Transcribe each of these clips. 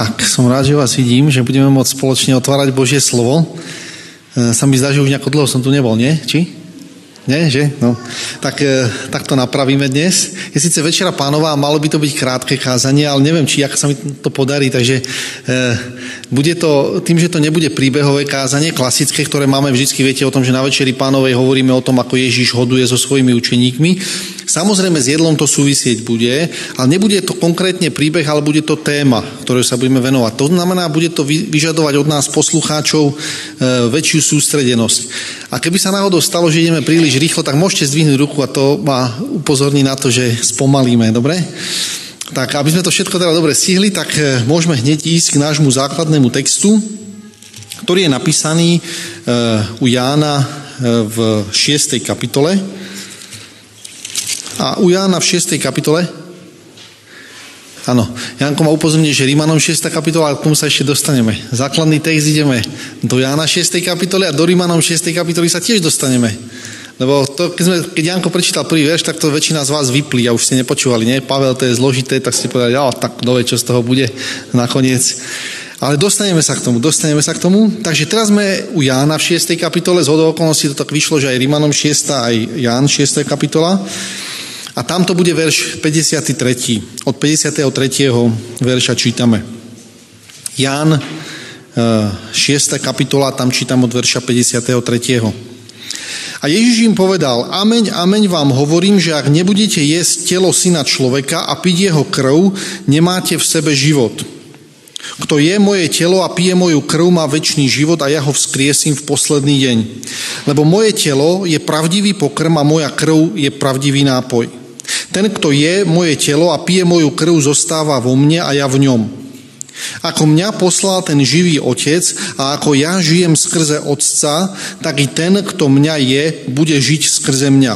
Tak, som rád, že vás vidím, že budeme môcť spoločne otvárať Božie slovo. E, sa mi zdá, že už nejako dlho som tu nebol, nie? Či? Nie, že? No. Tak, e, tak to napravíme dnes. Je síce Večera pánová malo by to byť krátke kázanie, ale neviem, či ako sa mi to podarí, takže e, bude to, tým, že to nebude príbehové kázanie, klasické, ktoré máme vždy, viete o tom, že na Večeri pánovej hovoríme o tom, ako Ježiš hoduje so svojimi učeníkmi. Samozrejme s jedlom to súvisieť bude, ale nebude to konkrétne príbeh, ale bude to téma, ktoré sa budeme venovať. To znamená, bude to vyžadovať od nás poslucháčov e, väčšiu sústredenosť. A keby sa náhodou stalo, že ideme príliš rýchlo, tak môžete zdvihnúť ruku a to ma upozorní na to, že spomalíme, dobre? Tak aby sme to všetko teda dobre stihli, tak e, môžeme hneď ísť k nášmu základnému textu, ktorý je napísaný e, u Jána e, v 6. kapitole. A u Jána v 6. kapitole Áno, Janko ma upozorní, že Rímanom 6. kapitola, ale k tomu sa ešte dostaneme. Základný text ideme do Jána 6. kapitoly a do Rímanom 6. kapitoly sa tiež dostaneme. Lebo to, keď, sme, keď Janko prečítal prvý verš, tak to väčšina z vás vyplí a už ste nepočúvali, nie? Pavel, to je zložité, tak ste povedali, ja, tak dove, čo z toho bude nakoniec. Ale dostaneme sa k tomu, dostaneme sa k tomu. Takže teraz sme u Jána v 6. kapitole, z okolností to tak vyšlo, že aj Rimanom 6. aj Ján 6. kapitola. A tam to bude verš 53. Od 53. verša čítame. Ján 6. Eh, kapitola, tam čítam od verša 53. A Ježiš im povedal, ameň, ameň vám hovorím, že ak nebudete jesť telo syna človeka a piť jeho krv, nemáte v sebe život. Kto je moje telo a pije moju krv, má väčší život a ja ho vzkriesím v posledný deň. Lebo moje telo je pravdivý pokrm a moja krv je pravdivý nápoj. Ten, kto je moje telo a pije moju krv, zostáva vo mne a ja v ňom. Ako mňa poslal ten živý otec a ako ja žijem skrze otca, tak i ten, kto mňa je, bude žiť skrze mňa.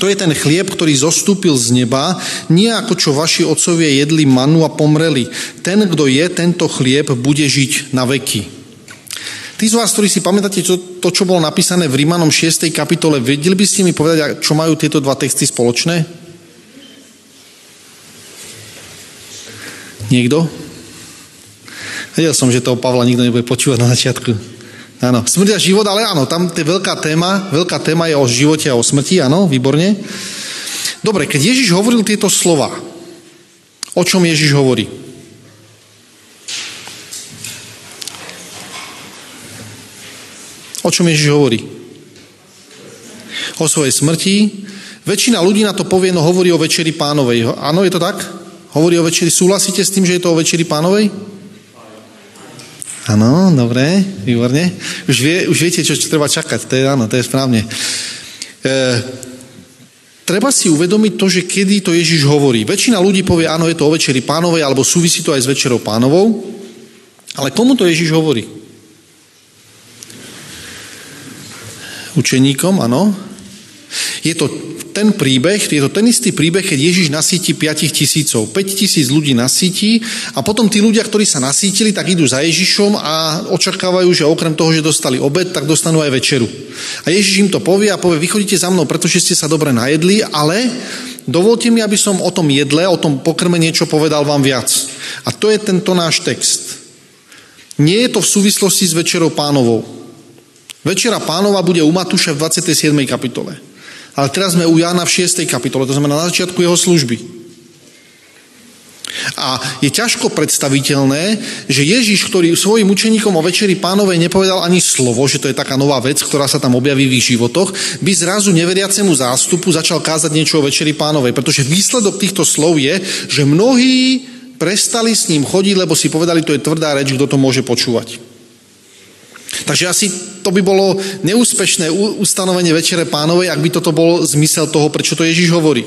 To je ten chlieb, ktorý zostúpil z neba, nie ako čo vaši otcovie jedli manu a pomreli. Ten, kto je tento chlieb, bude žiť na veky. Tí z vás, ktorí si pamätáte to, to, čo bolo napísané v Rímanom 6. kapitole, vedeli by ste mi povedať, čo majú tieto dva texty spoločné? Niekto? Vedel som, že toho Pavla nikto nebude počúvať na začiatku. Áno, smrť a život, ale áno, tam je veľká téma, veľká téma je o živote a o smrti, áno, výborne. Dobre, keď Ježiš hovoril tieto slova, o čom Ježiš hovorí? O čom Ježiš hovorí? O svojej smrti. Väčšina ľudí na to povie, no hovorí o večeri pánovej. Áno, je to tak? Hovorí o večeri. Súhlasíte s tým, že je to o večeri pánovej? Áno, dobre, výborne. Už, vie, už viete, čo, treba čakať, to je áno, to je správne. E, treba si uvedomiť to, že kedy to Ježiš hovorí. Väčšina ľudí povie, áno, je to o večeri pánovej, alebo súvisí to aj s večerou pánovou, ale komu to Ježiš hovorí? Učeníkom, áno. Je to ten príbeh, je to ten istý príbeh, keď Ježiš nasíti 5 tisícov. 5 tisíc ľudí nasíti a potom tí ľudia, ktorí sa nasítili, tak idú za Ježišom a očakávajú, že okrem toho, že dostali obed, tak dostanú aj večeru. A Ježiš im to povie a povie, vychodíte za mnou, pretože ste sa dobre najedli, ale dovolte mi, aby som o tom jedle, o tom pokrme niečo povedal vám viac. A to je tento náš text. Nie je to v súvislosti s Večerou pánovou. Večera pánova bude u Matúša v 27. kapitole. Ale teraz sme u Jána v 6. kapitole, to znamená na začiatku jeho služby. A je ťažko predstaviteľné, že Ježiš, ktorý svojim učeníkom o večeri pánovej nepovedal ani slovo, že to je taká nová vec, ktorá sa tam objaví v ich životoch, by zrazu neveriacemu zástupu začal kázať niečo o večeri pánovej. Pretože výsledok týchto slov je, že mnohí prestali s ním chodiť, lebo si povedali, to je tvrdá reč, kto to môže počúvať. Takže asi to by bolo neúspešné ustanovenie Večere pánovej, ak by toto bol zmysel toho, prečo to Ježiš hovorí.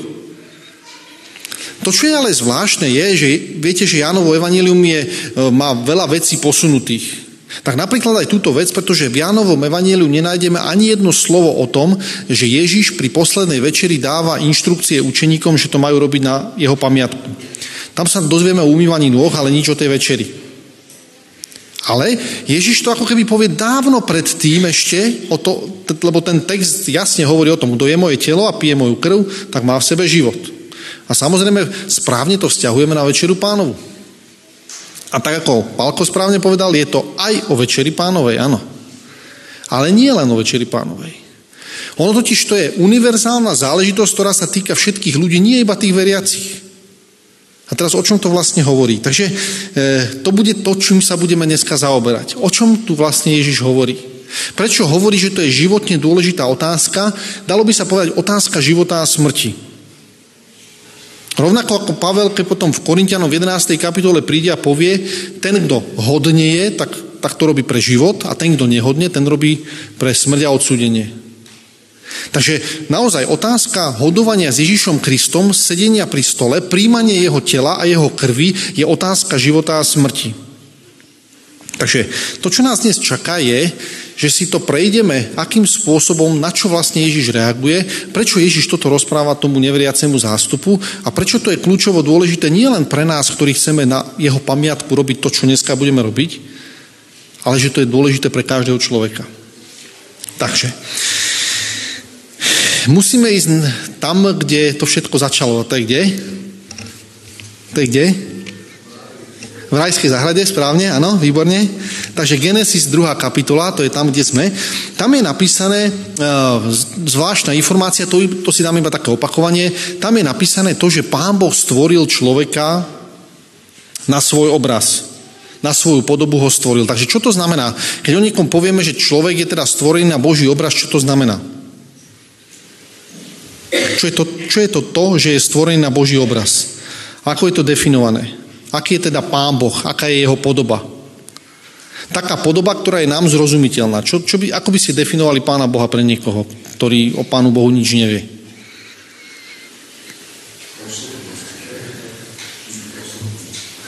To, čo je ale zvláštne, je, že viete, že Jánovo evanílium je, e, má veľa vecí posunutých. Tak napríklad aj túto vec, pretože v Jánovom evaníliu nenájdeme ani jedno slovo o tom, že Ježiš pri poslednej večeri dáva inštrukcie učeníkom, že to majú robiť na jeho pamiatku. Tam sa dozvieme o umývaní nôh, ale nič o tej večeri. Ale Ježiš to ako keby povie dávno pred tým ešte, o to, lebo ten text jasne hovorí o tom, kto je moje telo a pije moju krv, tak má v sebe život. A samozrejme správne to vzťahujeme na Večeru pánovu. A tak ako Palko správne povedal, je to aj o Večeri pánovej, áno. Ale nie len o Večeri pánovej. Ono totiž to je univerzálna záležitosť, ktorá sa týka všetkých ľudí, nie iba tých veriacich. A teraz o čom to vlastne hovorí? Takže e, to bude to, čím sa budeme dneska zaoberať. O čom tu vlastne Ježiš hovorí? Prečo hovorí, že to je životne dôležitá otázka? Dalo by sa povedať otázka života a smrti. Rovnako ako Pavel, keď potom v Korintianom v 11. kapitole príde a povie, ten, kto hodne je, tak, tak to robí pre život a ten, kto nehodne, ten robí pre smrť a odsúdenie. Takže naozaj otázka hodovania s Ježišom Kristom, sedenia pri stole, príjmanie jeho tela a jeho krvi je otázka života a smrti. Takže to, čo nás dnes čaká, je, že si to prejdeme, akým spôsobom, na čo vlastne Ježiš reaguje, prečo Ježiš toto rozpráva tomu neveriacemu zástupu a prečo to je kľúčovo dôležité nie len pre nás, ktorí chceme na jeho pamiatku robiť to, čo dneska budeme robiť, ale že to je dôležité pre každého človeka. Takže, musíme ísť tam, kde to všetko začalo. To je kde? To je kde? V rajskej zahrade, správne, áno, výborne. Takže Genesis 2. kapitola, to je tam, kde sme. Tam je napísané, uh, zvláštna informácia, to, to si dám iba také opakovanie, tam je napísané to, že Pán Boh stvoril človeka na svoj obraz na svoju podobu ho stvoril. Takže čo to znamená? Keď o niekom povieme, že človek je teda stvorený na Boží obraz, čo to znamená? Čo je to, čo je to, to že je stvorený na Boží obraz? Ako je to definované? Aký je teda Pán Boh? Aká je jeho podoba? Taká podoba, ktorá je nám zrozumiteľná. Čo, čo by, ako by ste definovali Pána Boha pre niekoho, ktorý o Pánu Bohu nič nevie?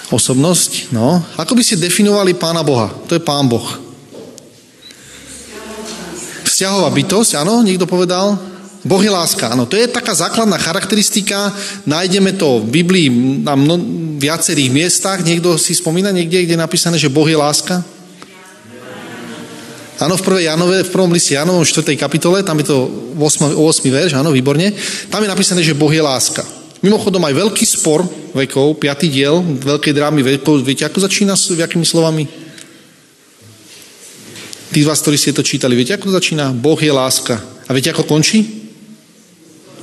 Osobnosť, no. Ako by ste definovali Pána Boha? To je Pán Boh. Vzťahová bytosť, áno, niekto povedal? Boh je láska, áno. To je taká základná charakteristika. Nájdeme to v Biblii na mno, viacerých miestach. Niekto si spomína niekde, kde je napísané, že Boh je láska? Áno, v 1. Janove, v prvom liste Janovom, 4. kapitole, tam je to 8, 8. verš, áno, výborne. Tam je napísané, že Boh je láska. Mimochodom aj veľký spor vekov, 5. diel veľkej drámy vekov, viete, ako začína s akými slovami? Tí z vás, ktorí ste to čítali, viete, ako to začína? Boh je láska. A viete, ako končí?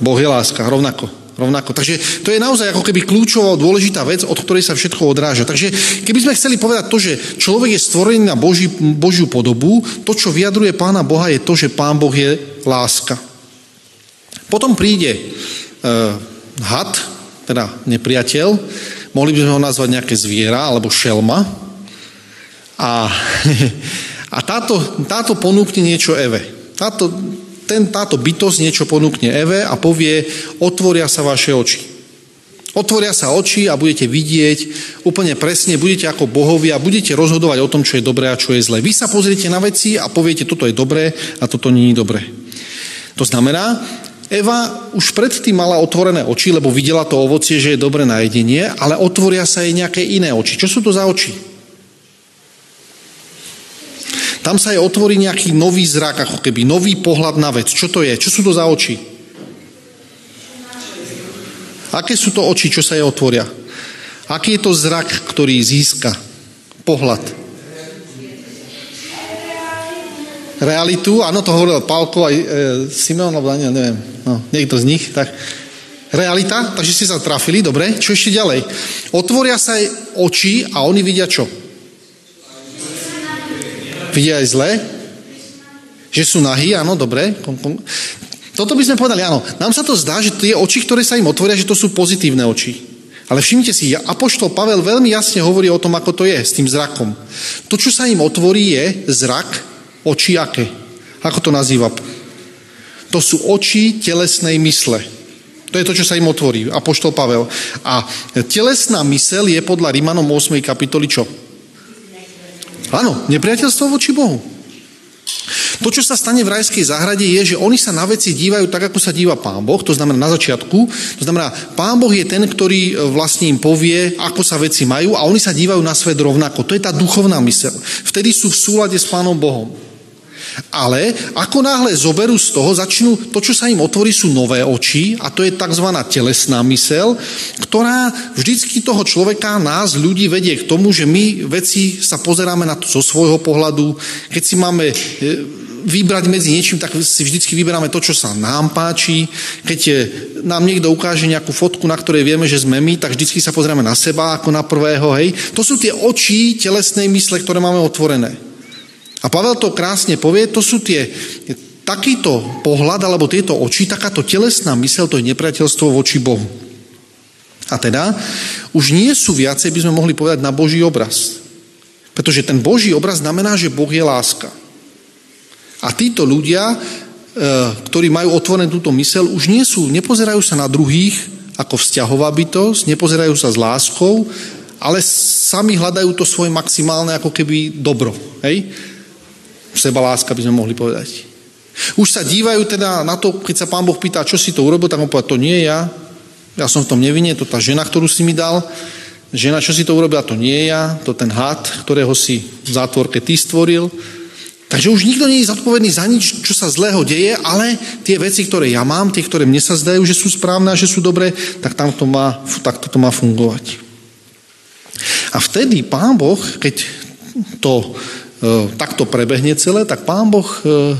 Boh je láska, rovnako rovnako. Takže to je naozaj ako keby kľúčová dôležitá vec, od ktorej sa všetko odráža. Takže keby sme chceli povedať to, že človek je stvorený na Boží, Božiu podobu, to, čo vyjadruje Pána Boha, je to, že Pán Boh je láska. Potom príde uh, had, teda nepriateľ, mohli by sme ho nazvať nejaké zviera alebo šelma. A, a táto, táto ponúkne niečo Eve. Táto, ten, táto bytosť niečo ponúkne Eve a povie, otvoria sa vaše oči. Otvoria sa oči a budete vidieť úplne presne, budete ako bohovia, budete rozhodovať o tom, čo je dobré a čo je zlé. Vy sa pozriete na veci a poviete, toto je dobré a toto nie je dobré. To znamená, Eva už predtým mala otvorené oči, lebo videla to ovocie, že je dobré na jedenie, ale otvoria sa jej nejaké iné oči. Čo sú to za oči? Tam sa jej otvorí nejaký nový zrak, ako keby nový pohľad na vec. Čo to je? Čo sú to za oči? Aké sú to oči, čo sa jej otvoria? Aký je to zrak, ktorý získa? Pohľad. Realitu, áno, to hovoril Pálko aj e, Simeon, alebo ani, neviem, no, niekto z nich, tak realita, takže ste sa trafili, dobre, čo ešte ďalej? Otvoria sa jej oči a oni vidia čo? Vidia aj zle? Že sú nahý, áno, dobre. Toto by sme povedali, áno. Nám sa to zdá, že tie oči, ktoré sa im otvoria, že to sú pozitívne oči. Ale všimnite si, Apoštol Pavel veľmi jasne hovorí o tom, ako to je s tým zrakom. To, čo sa im otvorí, je zrak, oči aké? Ako to nazýva? To sú oči telesnej mysle. To je to, čo sa im otvorí. Apoštol Pavel. A telesná mysel je podľa Rímanom 8. kapitoly čo? Áno, nepriateľstvo voči Bohu. To, čo sa stane v rajskej záhrade, je, že oni sa na veci dívajú tak, ako sa díva Pán Boh, to znamená na začiatku. To znamená, Pán Boh je ten, ktorý e, vlastne im povie, ako sa veci majú a oni sa dívajú na svet rovnako. To je tá duchovná mysel. Vtedy sú v súlade s Pánom Bohom. Ale ako náhle zoberú z toho, začnú, to, čo sa im otvorí, sú nové oči a to je tzv. telesná mysel, ktorá vždycky toho človeka, nás, ľudí vedie k tomu, že my veci sa pozeráme na to zo svojho pohľadu. Keď si máme e, vybrať medzi niečím, tak si vždycky vyberáme to, čo sa nám páči. Keď je, nám niekto ukáže nejakú fotku, na ktorej vieme, že sme my, tak vždycky sa pozrieme na seba ako na prvého. Hej. To sú tie oči telesnej mysle, ktoré máme otvorené. A Pavel to krásne povie, to sú tie, takýto pohľad alebo tieto oči, takáto telesná mysel, to je nepriateľstvo voči Bohu. A teda už nie sú viacej, by sme mohli povedať, na Boží obraz. Pretože ten Boží obraz znamená, že Boh je láska. A títo ľudia, e, ktorí majú otvorenú túto mysel, už nie sú, nepozerajú sa na druhých ako vzťahová bytosť, nepozerajú sa s láskou, ale sami hľadajú to svoje maximálne ako keby dobro. Hej? Seba láska by sme mohli povedať. Už sa dívajú teda na to, keď sa pán Boh pýta, čo si to urobil, tak on povedal, to nie je ja, ja som v tom nevinne, to tá žena, ktorú si mi dal, žena, čo si to urobila, to nie je ja, to ten had, ktorého si v zátvorke ty stvoril. Takže už nikto nie je zodpovedný za nič, čo sa zlého deje, ale tie veci, ktoré ja mám, tie, ktoré mne sa zdajú, že sú správne a že sú dobré, tak tam to má, takto to má fungovať. A vtedy pán Boh, keď to takto prebehne celé, tak pán Boh e,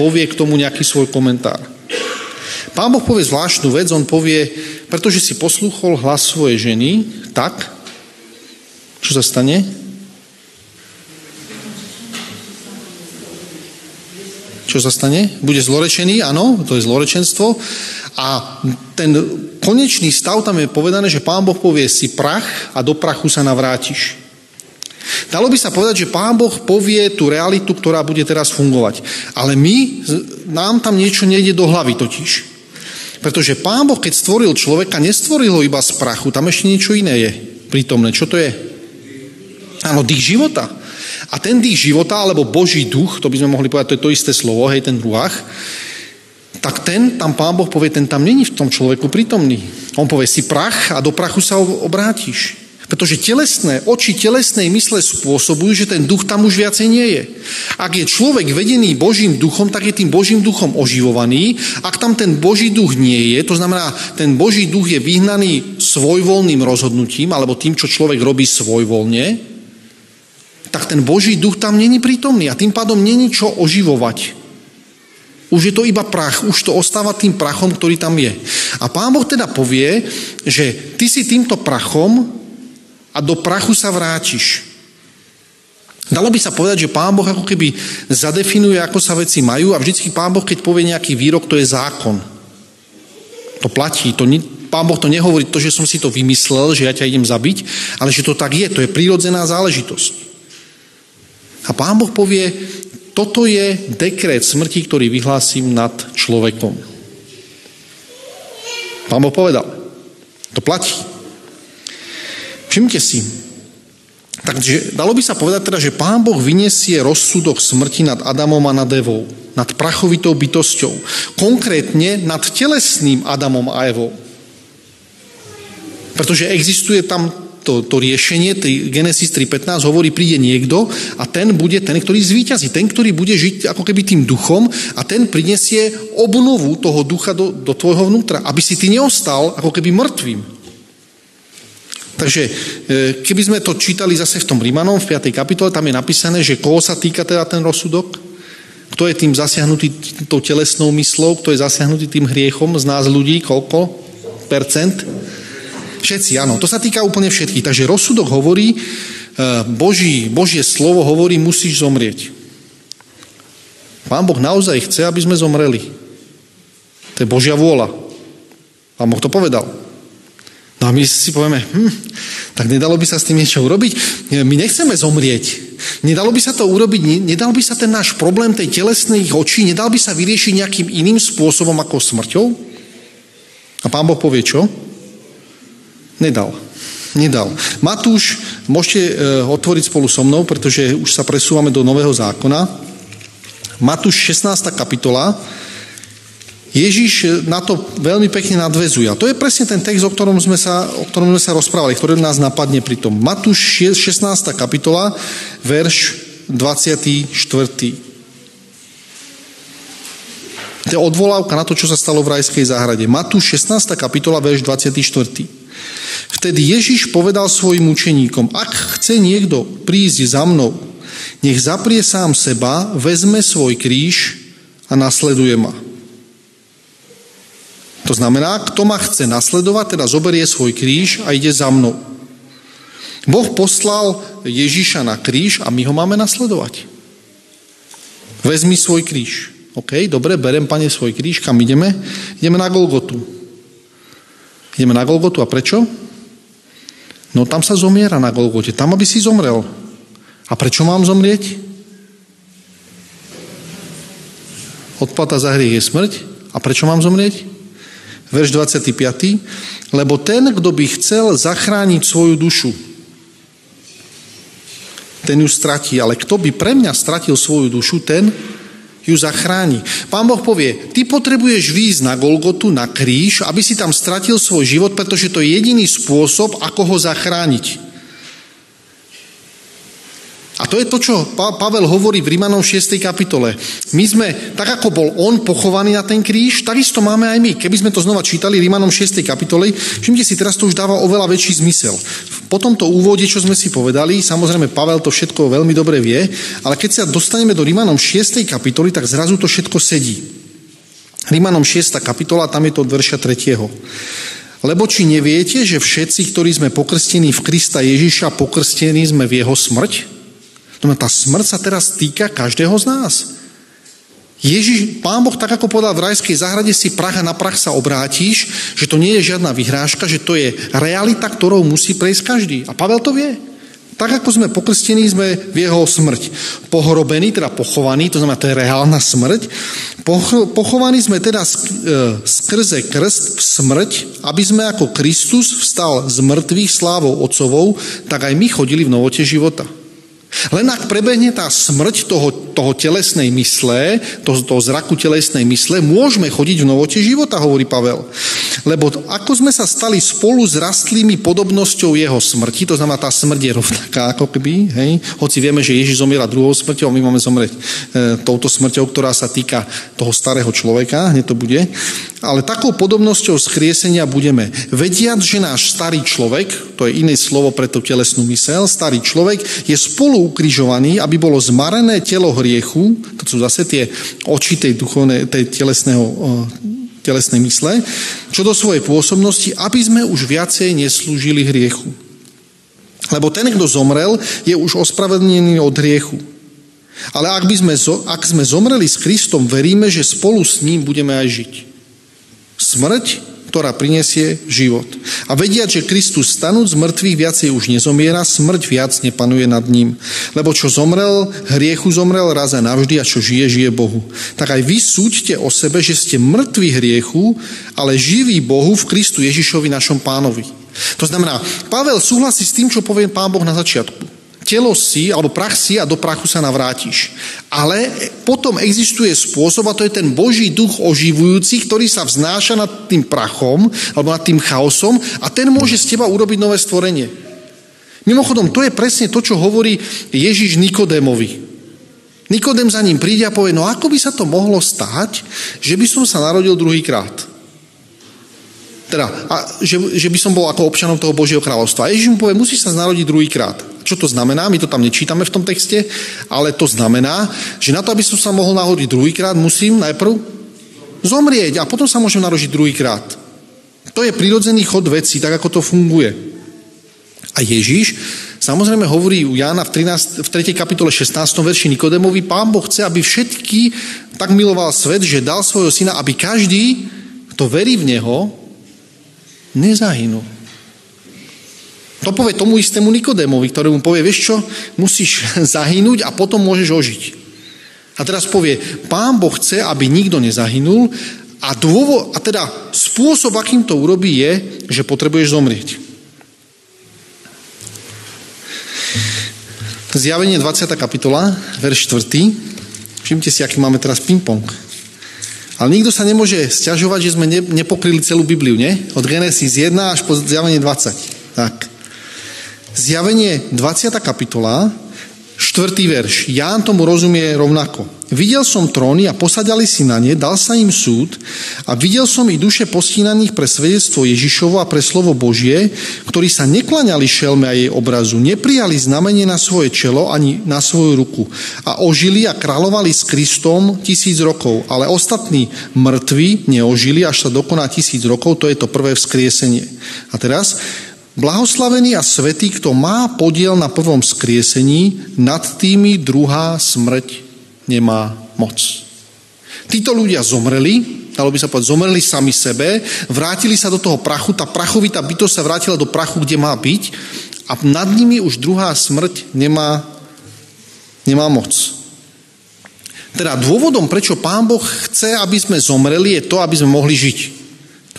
povie k tomu nejaký svoj komentár. Pán Boh povie zvláštnu vec, on povie, pretože si poslúchol hlas svojej ženy, tak, čo sa stane? Čo sa stane? Bude zlorečený, áno, to je zlorečenstvo. A ten konečný stav tam je povedané, že pán Boh povie si prach a do prachu sa navrátiš. Dalo by sa povedať, že Pán Boh povie tú realitu, ktorá bude teraz fungovať. Ale my, nám tam niečo nejde do hlavy totiž. Pretože Pán Boh, keď stvoril človeka, nestvoril ho iba z prachu, tam ešte niečo iné je prítomné. Čo to je? Áno, dých života. A ten dých života, alebo Boží duch, to by sme mohli povedať, to je to isté slovo, hej, ten ruach, tak ten, tam Pán Boh povie, ten tam není v tom človeku prítomný. On povie si prach a do prachu sa obrátiš. Pretože telesné, oči telesnej mysle spôsobujú, že ten duch tam už viacej nie je. Ak je človek vedený Božím duchom, tak je tým Božím duchom oživovaný. Ak tam ten Boží duch nie je, to znamená, ten Boží duch je vyhnaný svojvoľným rozhodnutím, alebo tým, čo človek robí svojvoľne, tak ten Boží duch tam není prítomný a tým pádom není čo oživovať. Už je to iba prach, už to ostáva tým prachom, ktorý tam je. A pán Boh teda povie, že ty si týmto prachom a do prachu sa vrátiš. Dalo by sa povedať, že Pán Boh ako keby zadefinuje, ako sa veci majú a vždycky Pán Boh, keď povie nejaký výrok, to je zákon. To platí. To ne, Pán Boh to nehovorí to, že som si to vymyslel, že ja ťa idem zabiť, ale že to tak je. To je prírodzená záležitosť. A Pán Boh povie, toto je dekret smrti, ktorý vyhlásim nad človekom. Pán Boh povedal. To platí. Všimte si, takže dalo by sa povedať teda, že Pán Boh vyniesie rozsudok smrti nad Adamom a nad Evou, nad prachovitou bytosťou, konkrétne nad telesným Adamom a Evou. Pretože existuje tam to, to riešenie, Genesis 3.15 hovorí, príde niekto a ten bude ten, ktorý zvíťazí, ten, ktorý bude žiť ako keby tým duchom a ten prinesie obnovu toho ducha do, do tvojho vnútra, aby si ty neostal ako keby mŕtvým. Takže e, keby sme to čítali zase v tom Rímanom, v 5. kapitole, tam je napísané, že koho sa týka teda ten rozsudok? Kto je tým zasiahnutý tou telesnou myslou? Kto je zasiahnutý tým hriechom z nás ľudí? Koľko? Percent? Všetci, áno. To sa týka úplne všetkých. Takže rozsudok hovorí, e, Boží, Božie slovo hovorí, musíš zomrieť. Pán Boh naozaj chce, aby sme zomreli. To je Božia vôľa. Pán Boh to povedal. No a my si povieme, hm, tak nedalo by sa s tým niečo urobiť? My nechceme zomrieť. Nedalo by sa to urobiť, nedal by sa ten náš problém tej telesnej očí, nedal by sa vyriešiť nejakým iným spôsobom ako smrťou? A pán Boh povie čo? Nedal. Nedal. Matúš, môžete e, otvoriť spolu so mnou, pretože už sa presúvame do Nového zákona. Matúš 16. kapitola, Ježiš na to veľmi pekne nadvezuje. A to je presne ten text, o ktorom sme sa, o ktorom sme sa rozprávali, ktorý nás napadne pri tom. Matúš 16. kapitola, verš 24. To je odvolávka na to, čo sa stalo v rajskej záhrade. Matúš 16. kapitola, verš 24. Vtedy Ježiš povedal svojim učeníkom, ak chce niekto prísť za mnou, nech zaprie sám seba, vezme svoj kríž a nasleduje ma. To znamená, kto ma chce nasledovať, teda zoberie svoj kríž a ide za mnou. Boh poslal Ježiša na kríž a my ho máme nasledovať. Vezmi svoj kríž. OK, dobre, berem, pane, svoj kríž. Kam ideme? Ideme na Golgotu. Ideme na Golgotu. A prečo? No tam sa zomiera na Golgote. Tam, aby si zomrel. A prečo mám zomrieť? Odplata za hriech je smrť. A prečo mám zomrieť? Verš 25. Lebo ten, kto by chcel zachrániť svoju dušu, ten ju stratí. Ale kto by pre mňa stratil svoju dušu, ten ju zachráni. Pán Boh povie, ty potrebuješ výjsť na Golgotu, na kríž, aby si tam stratil svoj život, pretože to je jediný spôsob, ako ho zachrániť. To je to, čo Pavel hovorí v Rímanom 6. kapitole. My sme, tak ako bol on pochovaný na ten kríž, takisto máme aj my. Keby sme to znova čítali Rímanom 6. kapitole, všimte si, teraz to už dáva oveľa väčší zmysel. Po tomto úvode, čo sme si povedali, samozrejme Pavel to všetko veľmi dobre vie, ale keď sa dostaneme do Rímanom 6. kapitoly, tak zrazu to všetko sedí. Rímanom 6. kapitola, tam je to od verša 3. Lebo či neviete, že všetci, ktorí sme pokrstení v Krista Ježiša, pokrstení sme v jeho smrť? No tá smrť sa teraz týka každého z nás. Ježiš, Pán Boh, tak ako povedal v rajskej záhrade, si prach a na prach sa obrátiš, že to nie je žiadna vyhrážka, že to je realita, ktorou musí prejsť každý. A Pavel to vie. Tak ako sme pokrstení, sme v jeho smrť. Pohorobení, teda pochovaní, to znamená, to je reálna smrť. Pochovaní sme teda e, skrze krst v smrť, aby sme ako Kristus vstal z mŕtvych slávou Otcovou, tak aj my chodili v novote života. Len ak prebehne tá smrť toho, toho telesnej mysle, toho, toho zraku telesnej mysle, môžeme chodiť v novote života, hovorí Pavel. Lebo ako sme sa stali spolu s rastlými podobnosťou jeho smrti, to znamená, tá smrť je rovnaká ako keby, hej? hoci vieme, že Ježiš zomiera druhou smrťou, my máme zomrieť e, touto smrťou, ktorá sa týka toho starého človeka, hneď to bude. Ale takou podobnosťou skriesenia budeme. Vediať, že náš starý človek, to je iné slovo pre tú telesnú mysel, starý človek je spolu ukrižovaný, aby bolo zmarené telo hriechu, to sú zase tie oči tej, duchovnej, tej telesného, telesnej mysle, čo do svojej pôsobnosti, aby sme už viacej neslúžili hriechu. Lebo ten, kto zomrel, je už ospravedlnený od hriechu. Ale ak, by sme, ak sme zomreli s Kristom, veríme, že spolu s ním budeme aj žiť. Smrť, ktorá prinesie život. A vediať, že Kristus stanúť z mŕtvych viacej už nezomiera, smrť viac nepanuje nad ním. Lebo čo zomrel, hriechu zomrel raz a navždy a čo žije, žije Bohu. Tak aj vy súďte o sebe, že ste mŕtvi hriechu, ale živí Bohu v Kristu Ježišovi našom pánovi. To znamená, Pavel súhlasí s tým, čo povie pán Boh na začiatku telo si, alebo prach si a do prachu sa navrátiš. Ale potom existuje spôsob, a to je ten Boží duch oživujúci, ktorý sa vznáša nad tým prachom, alebo nad tým chaosom a ten môže z teba urobiť nové stvorenie. Mimochodom, to je presne to, čo hovorí Ježiš Nikodémovi. Nikodém za ním príde a povie, no ako by sa to mohlo stať, že by som sa narodil druhýkrát? Teda, a že, že by som bol ako občanom toho Božieho kráľovstva. A Ježiš mu povie, musíš sa narodiť druhýkrát. Čo to znamená? My to tam nečítame v tom texte, ale to znamená, že na to, aby som sa mohol nahodiť druhýkrát, musím najprv zomrieť a potom sa môžem narožiť druhýkrát. To je prirodzený chod veci, tak ako to funguje. A Ježiš samozrejme hovorí u Jána v, 13, v 3. kapitole 16. verši Nikodemovi, pán Boh chce, aby všetky tak miloval svet, že dal svojho syna, aby každý, kto verí v Neho, nezahynul. To povie tomu istému Nikodémovi, ktorý mu povie, vieš čo, musíš zahynúť a potom môžeš ožiť. A teraz povie, pán Boh chce, aby nikto nezahynul a, dôvo, a teda spôsob, akým to urobí, je, že potrebuješ zomrieť. Zjavenie 20. kapitola, verš 4. Všimte si, aký máme teraz ping-pong. Ale nikto sa nemôže stiažovať, že sme nepokryli celú Bibliu, nie? Od Genesis 1 až po zjavenie 20. Tak. Zjavenie 20. kapitola, 4. Štvrtý verš. Ján tomu rozumie rovnako. Videl som tróny a posadali si na ne, dal sa im súd a videl som i duše postínaných pre svedectvo Ježišovo a pre slovo Božie, ktorí sa neklaňali šelme a jej obrazu, neprijali znamenie na svoje čelo ani na svoju ruku a ožili a kráľovali s Kristom tisíc rokov, ale ostatní mŕtvi neožili, až sa dokoná tisíc rokov, to je to prvé vzkriesenie. A teraz Blahoslavený a svetý, kto má podiel na prvom skriesení, nad tými druhá smrť nemá moc. Títo ľudia zomreli, dalo by sa povedať, zomreli sami sebe, vrátili sa do toho prachu, tá prachovitá bytosť sa vrátila do prachu, kde má byť a nad nimi už druhá smrť nemá, nemá moc. Teda dôvodom, prečo Pán Boh chce, aby sme zomreli, je to, aby sme mohli žiť.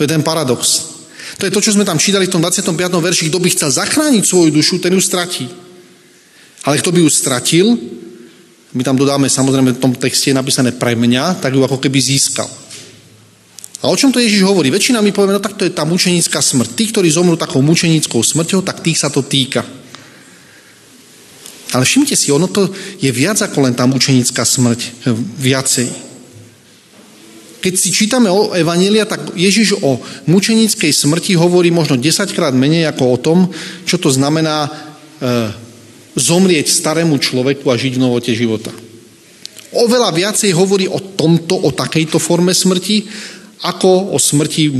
To je ten paradox. To je to, čo sme tam čítali v tom 25. verši. Kto by chcel zachrániť svoju dušu, ten ju stratí. Ale kto by ju stratil, my tam dodáme samozrejme v tom texte je napísané pre mňa, tak ju ako keby získal. A o čom to Ježiš hovorí? Väčšina mi povie, no tak to je tá mučenická smrť. Tí, ktorí zomrú takou mučenickou smrťou, tak tých sa to týka. Ale všimte si, ono to je viac ako len tá mučenická smrť. Viacej. Keď si čítame o Evanelia, tak Ježiš o mučenickej smrti hovorí možno 10 krát menej ako o tom, čo to znamená e, zomrieť starému človeku a žiť v novote života. Oveľa viacej hovorí o tomto, o takejto forme smrti, ako o smrti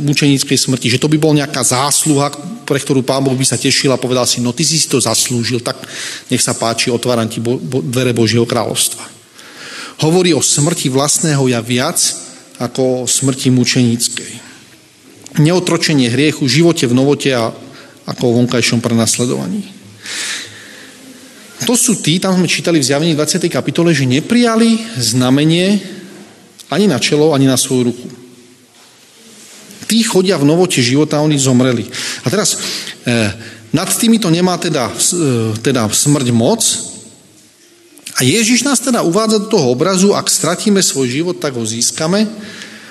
mučenickej smrti. Že to by bol nejaká zásluha, pre ktorú pán Boh by sa tešil a povedal si, no ty si to zaslúžil, tak nech sa páči, otváram ti bo, bo, dvere Božieho kráľovstva hovorí o smrti vlastného ja viac ako o smrti mučeníckej. Neotročenie hriechu, živote v novote a ako o vonkajšom prenasledovaní. To sú tí, tam sme čítali v zjavení 20. kapitole, že neprijali znamenie ani na čelo, ani na svoju ruku. Tí chodia v novote života, oni zomreli. A teraz eh, nad týmito nemá teda, eh, teda smrť moc, a Ježiš nás teda uvádza do toho obrazu, ak stratíme svoj život, tak ho získame,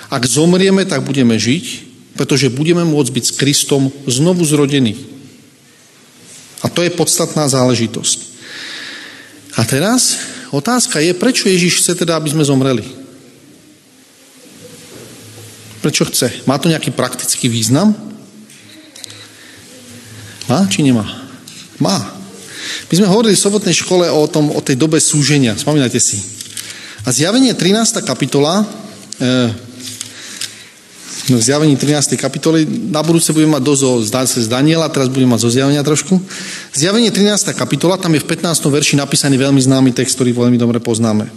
ak zomrieme, tak budeme žiť, pretože budeme môcť byť s Kristom znovu zrodení. A to je podstatná záležitosť. A teraz otázka je, prečo Ježiš chce teda, aby sme zomreli? Prečo chce? Má to nejaký praktický význam? Má či nemá? Má. My sme hovorili v sobotnej škole o, tom, o tej dobe súženia. Spomínajte si. A zjavenie 13. kapitola, e, v zjavení 13. kapitoly, na budúce budeme mať dosť z Daniela, teraz budeme mať zo zjavenia trošku. Zjavenie 13. kapitola, tam je v 15. verši napísaný veľmi známy text, ktorý veľmi dobre poznáme.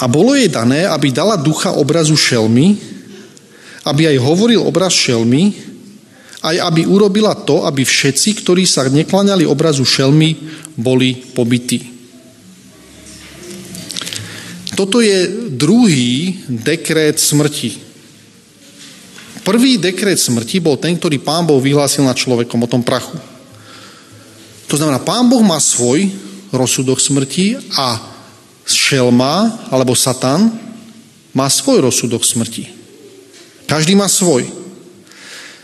A bolo jej dané, aby dala ducha obrazu šelmy, aby aj hovoril obraz šelmy, aj aby urobila to, aby všetci, ktorí sa neklaňali obrazu šelmy, boli pobytí. Toto je druhý dekrét smrti. Prvý dekrét smrti bol ten, ktorý pán Boh vyhlásil nad človekom o tom prachu. To znamená, pán Boh má svoj rozsudok smrti a šelma, alebo satan, má svoj rozsudok smrti. Každý má svoj.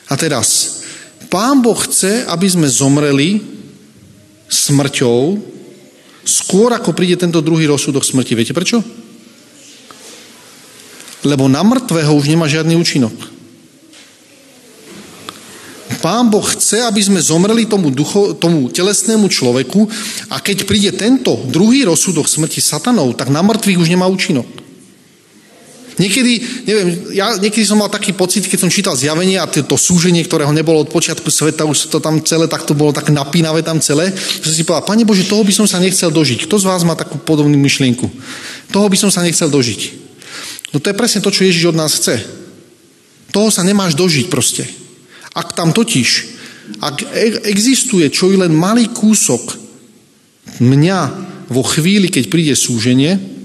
A teraz, Pán Boh chce, aby sme zomreli smrťou skôr, ako príde tento druhý rozsudok smrti. Viete prečo? Lebo na mŕtvého už nemá žiadny účinok. Pán Boh chce, aby sme zomreli tomu, ducho, tomu telesnému človeku a keď príde tento druhý rozsudok smrti satanov, tak na mŕtvych už nemá účinok. Niekedy, neviem, ja niekedy som mal taký pocit, keď som čítal zjavenie a to, súženie, ktorého nebolo od počiatku sveta, už to tam celé takto bolo tak napínavé tam celé, že som si povedal, Pane Bože, toho by som sa nechcel dožiť. Kto z vás má takú podobnú myšlienku? Toho by som sa nechcel dožiť. No to je presne to, čo Ježiš od nás chce. Toho sa nemáš dožiť proste. Ak tam totiž, ak e- existuje čo i len malý kúsok mňa vo chvíli, keď príde súženie,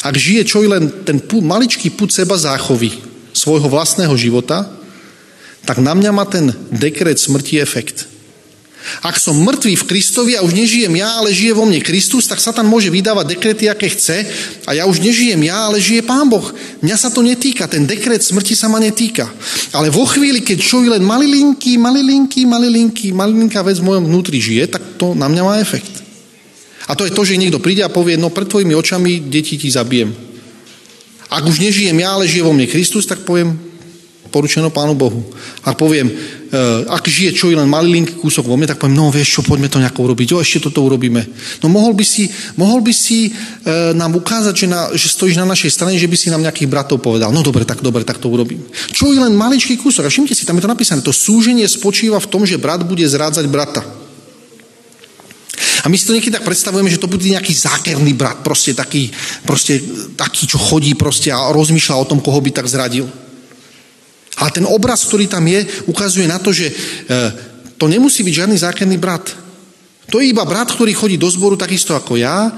ak žije čo i len ten maličký put seba záchovy svojho vlastného života, tak na mňa má ten dekret smrti efekt. Ak som mŕtvý v Kristovi a už nežijem ja, ale žije vo mne Kristus, tak Satan môže vydávať dekrety, aké chce a ja už nežijem ja, ale žije Pán Boh. Mňa sa to netýka, ten dekret smrti sa ma netýka. Ale vo chvíli, keď človek len malilinký, malilinký, malilinký, malilinká vec v mojom vnútri žije, tak to na mňa má efekt. A to je to, že niekto príde a povie, no pred tvojimi očami deti ti zabijem. Ak už nežijem ja, ale žije vo mne Kristus, tak poviem, poručeno Pánu Bohu. Ak poviem, e, ak žije čo len malý linký kúsok vo mne, tak poviem, no vieš čo, poďme to nejako urobiť, jo, ešte toto urobíme. No mohol by si, mohol by si e, nám ukázať, že, na, že stojíš na našej strane, že by si nám nejakých bratov povedal. No dobre, tak dobre, tak to urobím. Čo je len maličký kúsok. A všimte si, tam je to napísané. To súženie spočíva v tom, že brat bude zrádzať brata. A my si to niekedy tak predstavujeme, že to bude nejaký zákerný brat, proste taký, proste taký, čo chodí proste a rozmýšľa o tom, koho by tak zradil. Ale ten obraz, ktorý tam je, ukazuje na to, že e, to nemusí byť žiadny zákerný brat. To je iba brat, ktorý chodí do zboru takisto ako ja,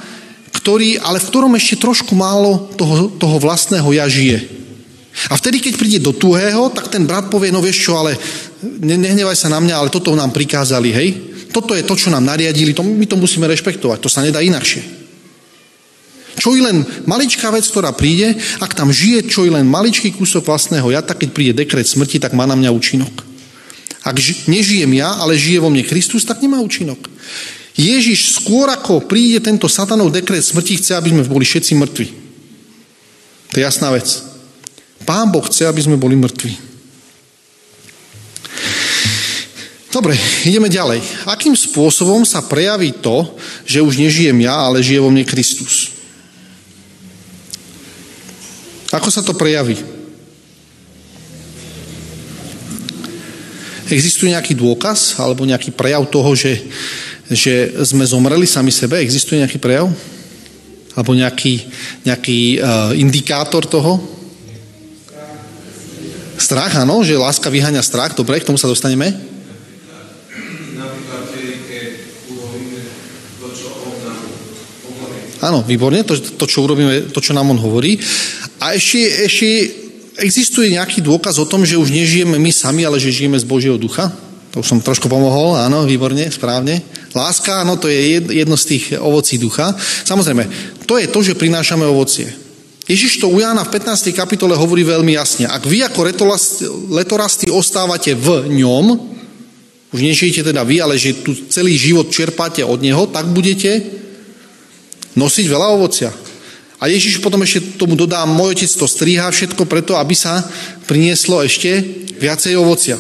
ktorý, ale v ktorom ešte trošku málo toho, toho vlastného ja žije. A vtedy, keď príde do tuhého, tak ten brat povie, no vieš čo, ale nehnevaj sa na mňa, ale toto nám prikázali, hej? Toto je to, čo nám nariadili, to, my to musíme rešpektovať, to sa nedá inakšie. Čo je len maličká vec, ktorá príde, ak tam žije čo je len maličký kúsok vlastného ja, tak keď príde dekret smrti, tak má na mňa účinok. Ak ži- nežijem ja, ale žije vo mne Kristus, tak nemá účinok. Ježiš skôr ako príde tento satanov dekret smrti, chce, aby sme boli všetci mŕtvi. To je jasná vec. Pán Boh chce, aby sme boli mŕtvi. Dobre, ideme ďalej. Akým spôsobom sa prejaví to, že už nežijem ja, ale žije vo mne Kristus? Ako sa to prejaví? Existuje nejaký dôkaz alebo nejaký prejav toho, že, že sme zomreli sami sebe? Existuje nejaký prejav? Alebo nejaký, nejaký uh, indikátor toho? Strach, áno, že láska vyháňa strach. Dobre, k tomu sa dostaneme. Áno, výborne, to, to, čo urobíme, to, čo nám on hovorí. A ešte, ešte existuje nejaký dôkaz o tom, že už nežijeme my sami, ale že žijeme z Božieho ducha? To už som trošku pomohol, áno, výborne, správne. Láska, áno, to je jedno z tých ovocí ducha. Samozrejme, to je to, že prinášame ovocie. Ježiš to u Jána v 15. kapitole hovorí veľmi jasne. Ak vy ako letorasty ostávate v ňom, už nežijete teda vy, ale že tu celý život čerpáte od neho, tak budete nosiť veľa ovocia. A Ježiš potom ešte tomu dodá, môj otec to striha všetko preto, aby sa prinieslo ešte viacej ovocia.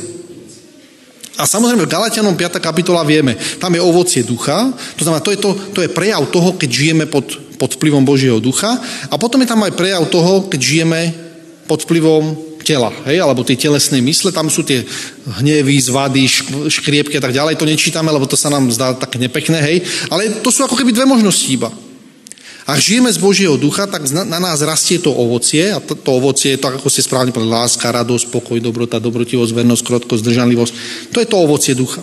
A samozrejme v Galatianom 5. kapitola vieme, tam je ovocie ducha, to znamená, to je, to, to je prejav toho, keď žijeme pod, pod vplyvom Božieho ducha a potom je tam aj prejav toho, keď žijeme pod vplyvom tela, hej, alebo tej telesnej mysle, tam sú tie hnevy, zvady, škriepky a tak ďalej, to nečítame, lebo to sa nám zdá tak nepekné, hej, ale to sú ako keby dve možnosti iba. Ak žijeme z Božieho ducha, tak na nás rastie to ovocie a to, to ovocie je to, ako ste správne povedali, láska, radosť, pokoj, dobrota, dobrotivosť, vernosť, krotkosť, zdržanlivosť. To je to ovocie ducha.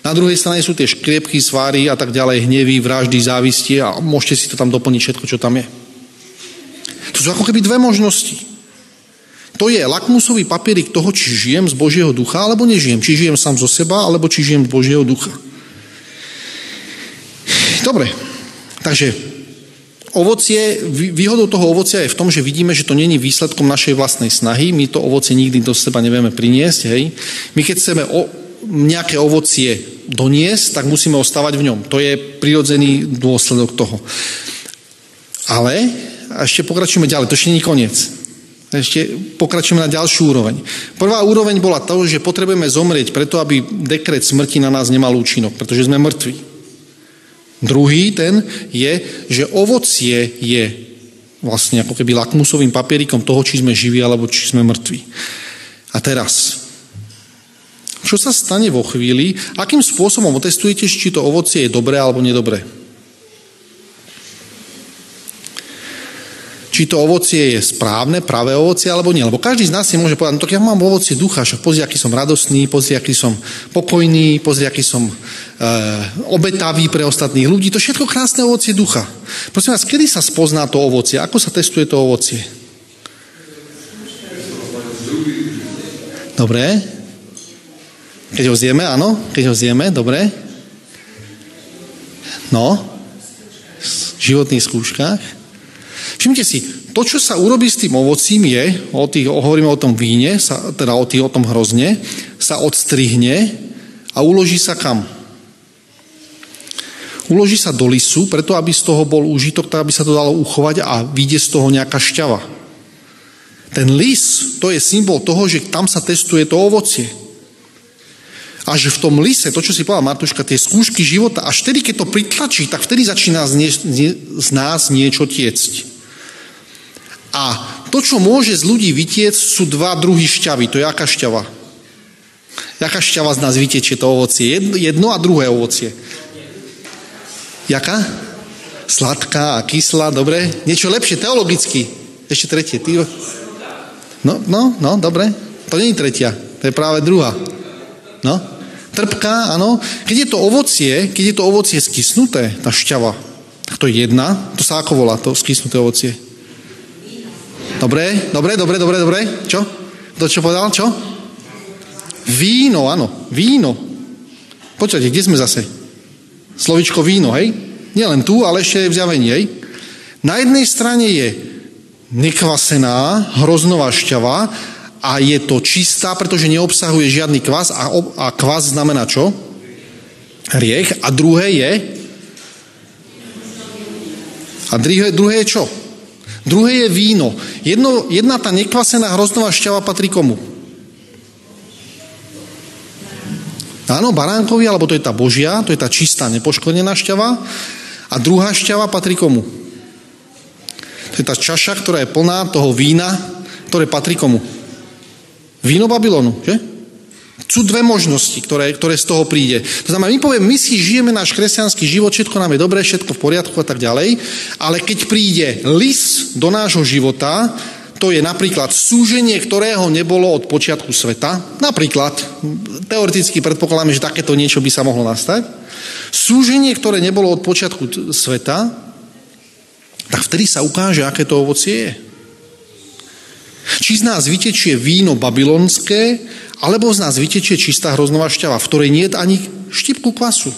Na druhej strane sú tie škriepky, sváry a tak ďalej, hnevy, vraždy, závisti a môžete si to tam doplniť všetko, čo tam je. To sú ako keby dve možnosti. To je lakmusový papierik toho, či žijem z Božieho ducha, alebo nežijem. Či žijem sám zo seba, alebo či žijem z Božieho ducha. Dobre, takže Ovocie, výhodou toho ovocia je v tom, že vidíme, že to není výsledkom našej vlastnej snahy. My to ovocie nikdy do seba nevieme priniesť. Hej. My keď chceme o, nejaké ovocie doniesť, tak musíme ostávať v ňom. To je prirodzený dôsledok toho. Ale, a ešte pokračujeme ďalej, to ešte nie je koniec. Ešte pokračujeme na ďalšiu úroveň. Prvá úroveň bola to, že potrebujeme zomrieť preto, aby dekret smrti na nás nemal účinok, pretože sme mŕtvi. Druhý ten je, že ovocie je vlastne ako keby lakmusovým papierikom toho, či sme živí alebo či sme mŕtvi. A teraz, čo sa stane vo chvíli, akým spôsobom otestujete, či to ovocie je dobré alebo nedobré? Či to ovocie je správne, pravé ovocie alebo nie. Lebo každý z nás si môže povedať, no tak ja mám ovocie ducha, však pozri, aký som radostný, pozri, aký som pokojný, pozri, aký som e, obetavý pre ostatných ľudí. To všetko krásne ovocie ducha. Prosím vás, kedy sa spozná to ovocie? Ako sa testuje to ovocie? Dobre. Keď ho zjeme, áno, keď ho zjeme, dobre. No, v životných skúškach. Všimte si, to, čo sa urobí s tým ovocím je, o tých, hovoríme o tom víne, sa, teda o, tých, o tom hrozne, sa odstrihne a uloží sa kam? Uloží sa do lisu, preto aby z toho bol užitok, tak aby sa to dalo uchovať a vyjde z toho nejaká šťava. Ten lis, to je symbol toho, že tam sa testuje to ovocie. A že v tom lise, to, čo si povedala Martuška, tie skúšky života, až vtedy, keď to pritlačí, tak vtedy začína z, nie, z nás niečo tiecť. A to, čo môže z ľudí vytiec, sú dva druhy šťavy. To je aká šťava? Jaká šťava z nás vytečie to ovocie? Jedno, a druhé ovocie. Jaká? Sladká a kyslá, dobre? Niečo lepšie, teologicky. Ešte tretie. Ty... No, no, no, dobre. To nie je tretia, to je práve druhá. No, trpká, áno. Keď je to ovocie, keď je to ovocie skysnuté, tá šťava, tak to je jedna, to sa ako volá, to skysnuté ovocie? Dobre, dobre, dobre, dobre, dobre. Čo? To čo povedal? Čo? Víno, áno, víno. Počkajte, kde sme zase? Slovičko víno, hej? Nie len tu, ale ešte aj v zjavení, hej? Na jednej strane je nekvasená, hroznová šťava a je to čistá, pretože neobsahuje žiadny kvas a, a kvas znamená čo? Riech. A druhé je? A druhé, druhé je čo? Druhé je víno. Jedno, jedna tá nekvasená hroznová šťava patrí komu? Áno, baránkovi, alebo to je tá božia, to je tá čistá, nepoškodená šťava. A druhá šťava patrí komu? To je tá čaša, ktorá je plná toho vína, ktoré patrí komu? Víno Babylonu, že? Sú dve možnosti, ktoré, ktoré z toho príde. To znamená, my povieme, my si žijeme náš kresťanský život, všetko nám je dobré, všetko v poriadku a tak ďalej, ale keď príde lis do nášho života, to je napríklad súženie, ktorého nebolo od počiatku sveta. Napríklad, teoreticky predpokladáme, že takéto niečo by sa mohlo nastať. Súženie, ktoré nebolo od počiatku sveta, tak vtedy sa ukáže, aké to ovocie je. Či z nás vytečie víno babylonské, alebo z nás vytečie čistá hroznová šťava, v ktorej nie je ani štipku kvasu.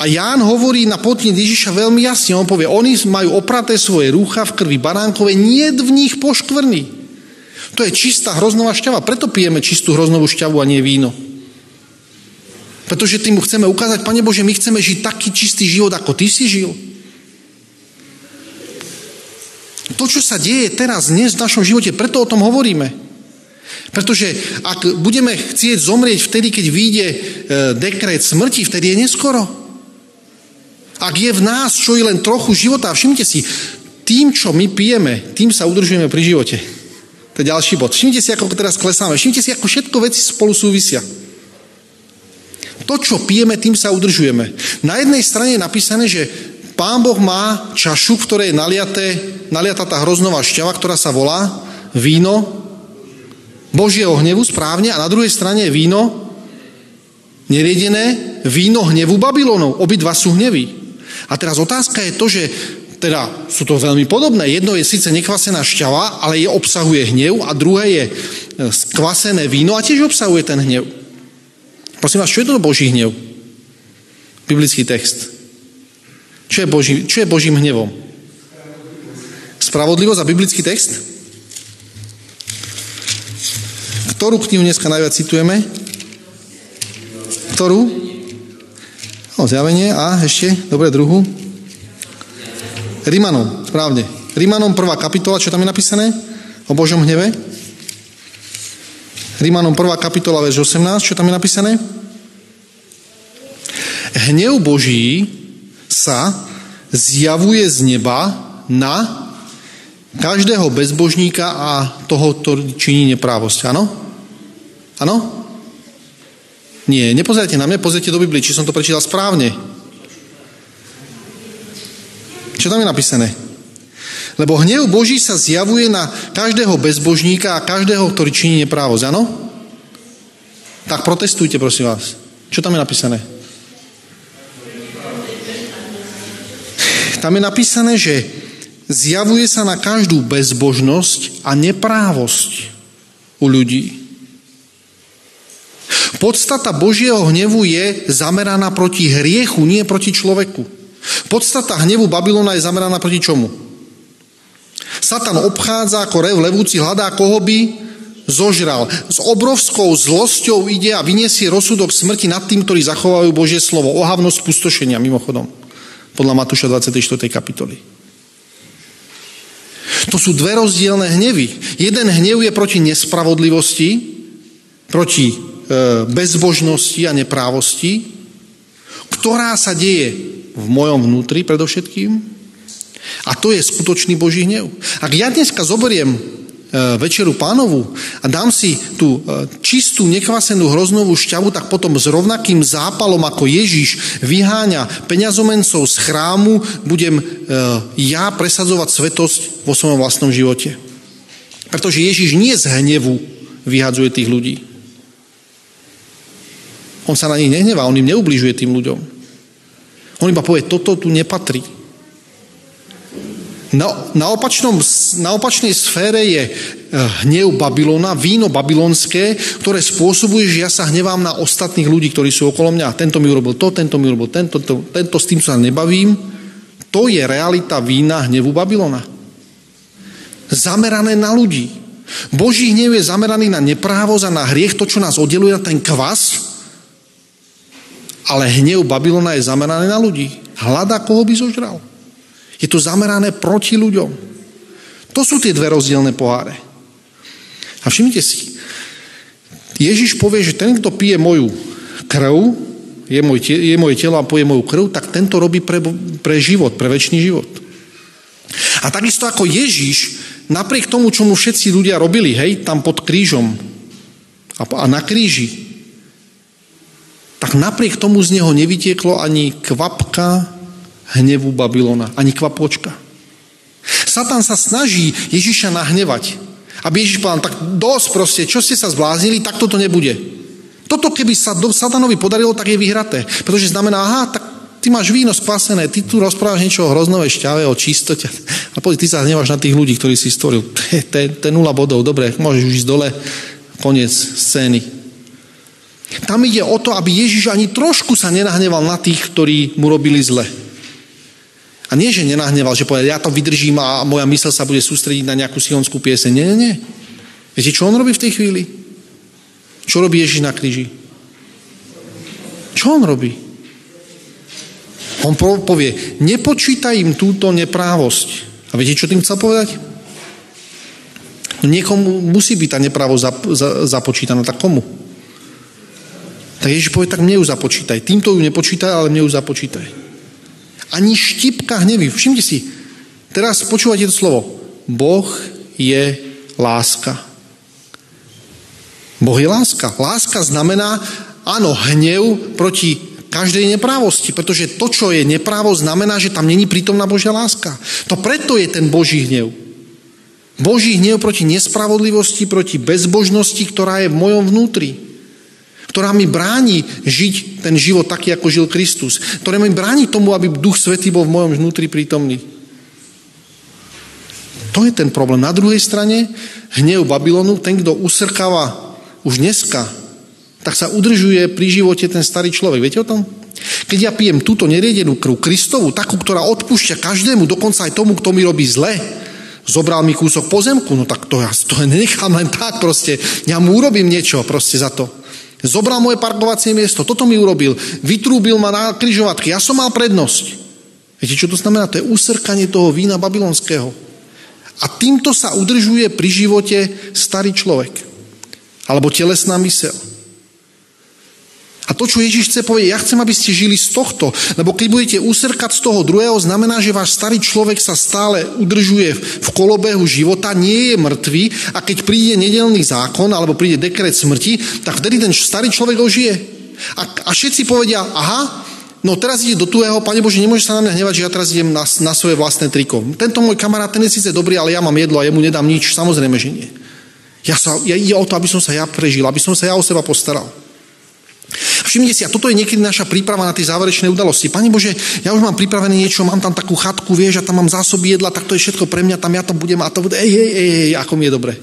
A Ján hovorí na podnet Ježiša veľmi jasne. On povie, oni majú opraté svoje rúcha v krvi baránkovej, nie v nich poškvrny. To je čistá hroznová šťava. Preto pijeme čistú hroznovú šťavu a nie víno. Pretože tým chceme ukázať, Pane Bože, my chceme žiť taký čistý život, ako Ty si žil. To, čo sa deje teraz, dnes v našom živote, preto o tom hovoríme. Pretože ak budeme chcieť zomrieť vtedy, keď vyjde e, dekret smrti, vtedy je neskoro. Ak je v nás čo i len trochu života, všimte si, tým, čo my pijeme, tým sa udržujeme pri živote. To je ďalší bod. Všimte si, ako teraz klesáme. Všimte si, ako všetko veci spolu súvisia. To, čo pijeme, tým sa udržujeme. Na jednej strane je napísané, že Pán Boh má čašu, v ktorej je naliaté, naliatá tá hroznová šťava, ktorá sa volá víno Božieho hnevu správne a na druhej strane je víno neriedené, víno hnevu Babylonov. Obidva sú hnevy. A teraz otázka je to, že teda sú to veľmi podobné. Jedno je síce nekvasená šťava, ale je obsahuje hnev a druhé je e, skvasené víno a tiež obsahuje ten hnev. Prosím vás, čo je to Boží hnev? Biblický text. Čo je, Boží, čo je Božím hnevom? Spravodlivosť a biblický text? Ktorú knihu dneska najviac citujeme? Ktorú? O, zjavenie. A ešte, dobre, druhú. Rimanom, správne. Rimanom prvá kapitola, čo tam je napísané? O Božom hneve? Rimanom prvá kapitola, verš 18, čo tam je napísané? Hnev Boží sa zjavuje z neba na každého bezbožníka a toho, ktorý činí neprávosť. Áno? Áno? Nie, nepozerajte na mňa, pozrite do Biblie, či som to prečítal správne. Čo tam je napísané? Lebo hnev Boží sa zjavuje na každého bezbožníka a každého, ktorý činí neprávosť, áno? Tak protestujte, prosím vás. Čo tam je napísané? Tam je napísané, že zjavuje sa na každú bezbožnosť a neprávosť u ľudí. Podstata Božieho hnevu je zameraná proti hriechu, nie proti človeku. Podstata hnevu Babylona je zameraná proti čomu? Satan obchádza ako rev levúci, hľadá koho by zožral. S obrovskou zlosťou ide a vyniesie rozsudok smrti nad tým, ktorí zachovajú Božie slovo. Ohavnosť pustošenia, mimochodom. Podľa Matúša 24. kapitoly. To sú dve rozdielne hnevy. Jeden hnev je proti nespravodlivosti, proti e, bezbožnosti a neprávosti, ktorá sa deje v mojom vnútri predovšetkým. A to je skutočný Boží hnev. Ak ja dneska zoberiem večeru pánovu a dám si tú e, čistú, nekvasenú hroznovú šťavu, tak potom s rovnakým zápalom, ako Ježiš vyháňa peňazomencov z chrámu, budem e, ja presadzovať svetosť vo svojom vlastnom živote. Pretože Ježiš nie z hnevu vyhadzuje tých ľudí. On sa na nich nehnevá, on im neubližuje tým ľuďom. On iba povie, toto tu nepatrí. Na, na, opačnom, na opačnej sfére je eh, hnev Babylona, víno babylonské, ktoré spôsobuje, že ja sa hnevám na ostatných ľudí, ktorí sú okolo mňa. Tento mi urobil to, tento mi urobil tento, to, tento s tým sa nebavím. To je realita vína hnevu Babylona. Zamerané na ľudí. Boží hnev je zameraný na neprávosť a na hriech, to, čo nás oddeluje na ten kvas, ale hnev Babylona je zameraný na ľudí. Hľada, koho by zožral. Je to zamerané proti ľuďom. To sú tie dve rozdielne poháre. A všimnite si, Ježiš povie, že ten, kto pije moju krv, je, môj, je moje telo a poje moju krv, tak tento robí pre, pre život, pre väčší život. A takisto ako Ježiš, napriek tomu, čo mu všetci ľudia robili, hej, tam pod krížom a, a na kríži, tak napriek tomu z neho nevytieklo ani kvapka hnevu Babylona, ani kvapočka. Satan sa snaží Ježiša nahnevať. Aby Ježiš povedal, tak dosť proste, čo ste sa zbláznili, tak toto nebude. Toto keby sa do Satanovi podarilo, tak je vyhraté. Pretože znamená, aha, tak ty máš víno spasené, ty tu rozprávaš niečo o hroznové šťave, o čistote. A poď, ty sa hneváš na tých ľudí, ktorí si stvoril. To je nula bodov, dobre, môžeš už ísť dole, koniec scény. Tam ide o to, aby Ježiš ani trošku sa nenahneval na tých, ktorí mu robili zle. A nie, že nenahneval, že povedal, ja to vydržím a moja mysl sa bude sústrediť na nejakú sionskú pieseň. Nie, nie, nie. Viete, čo on robí v tej chvíli? Čo robí Ježiš na kríži? Čo on robí? On povie, nepočítaj im túto neprávosť. A viete, čo tým chcel povedať? No niekomu musí byť tá neprávosť započítaná, tak komu? Tak Ježiš povie, tak mne ju započítaj. Týmto ju nepočítaj, ale mne ju započítaj. Ani štipka hnevy. Všimte si, teraz počúvate to slovo. Boh je láska. Boh je láska. Láska znamená, áno, hnev proti každej neprávosti, pretože to, čo je neprávo, znamená, že tam není prítomná Božia láska. To preto je ten Boží hnev. Boží hnev proti nespravodlivosti, proti bezbožnosti, ktorá je v mojom vnútri ktorá mi bráni žiť ten život taký, ako žil Kristus, ktorá mi bráni tomu, aby Duch Svetý bol v mojom vnútri prítomný. To je ten problém. Na druhej strane hnev Babylonu, ten, kto usrkáva už dneska, tak sa udržuje pri živote ten starý človek. Viete o tom? Keď ja pijem túto neriedenú krv Kristovu, takú, ktorá odpúšťa každému, dokonca aj tomu, kto mi robí zle, zobral mi kúsok pozemku, no tak to ja to nechám len tak proste. Ja mu urobím niečo proste za to. Zobral moje parkovacie miesto, toto mi urobil, vytrúbil ma na križovatky, ja som mal prednosť. Viete, čo to znamená? To je usrkanie toho vína babylonského. A týmto sa udržuje pri živote starý človek. Alebo telesná mysel. A to, čo Ježiš chce povedať, ja chcem, aby ste žili z tohto, lebo keď budete usrkať z toho druhého, znamená, že váš starý človek sa stále udržuje v kolobehu života, nie je mŕtvý a keď príde nedelný zákon alebo príde dekret smrti, tak vtedy ten starý človek ožije. A, a všetci povedia, aha, no teraz ide do tuhého, Pane Bože, nemôže sa na mňa hnevať, že ja teraz idem na, na svoje vlastné triko. Tento môj kamarát, ten je síce dobrý, ale ja mám jedlo a jemu nedám nič, samozrejme, že nie. Ja sa, ja ide o to, aby som sa ja prežil, aby som sa ja o seba postaral. Všimnite si, a toto je niekedy naša príprava na tie záverečné udalosti. Pane Bože, ja už mám pripravené niečo, mám tam takú chatku, vieš, a tam mám zásoby jedla, tak to je všetko pre mňa, tam ja to budem a to bude, ej, ej, ej, ej ako mi je dobre.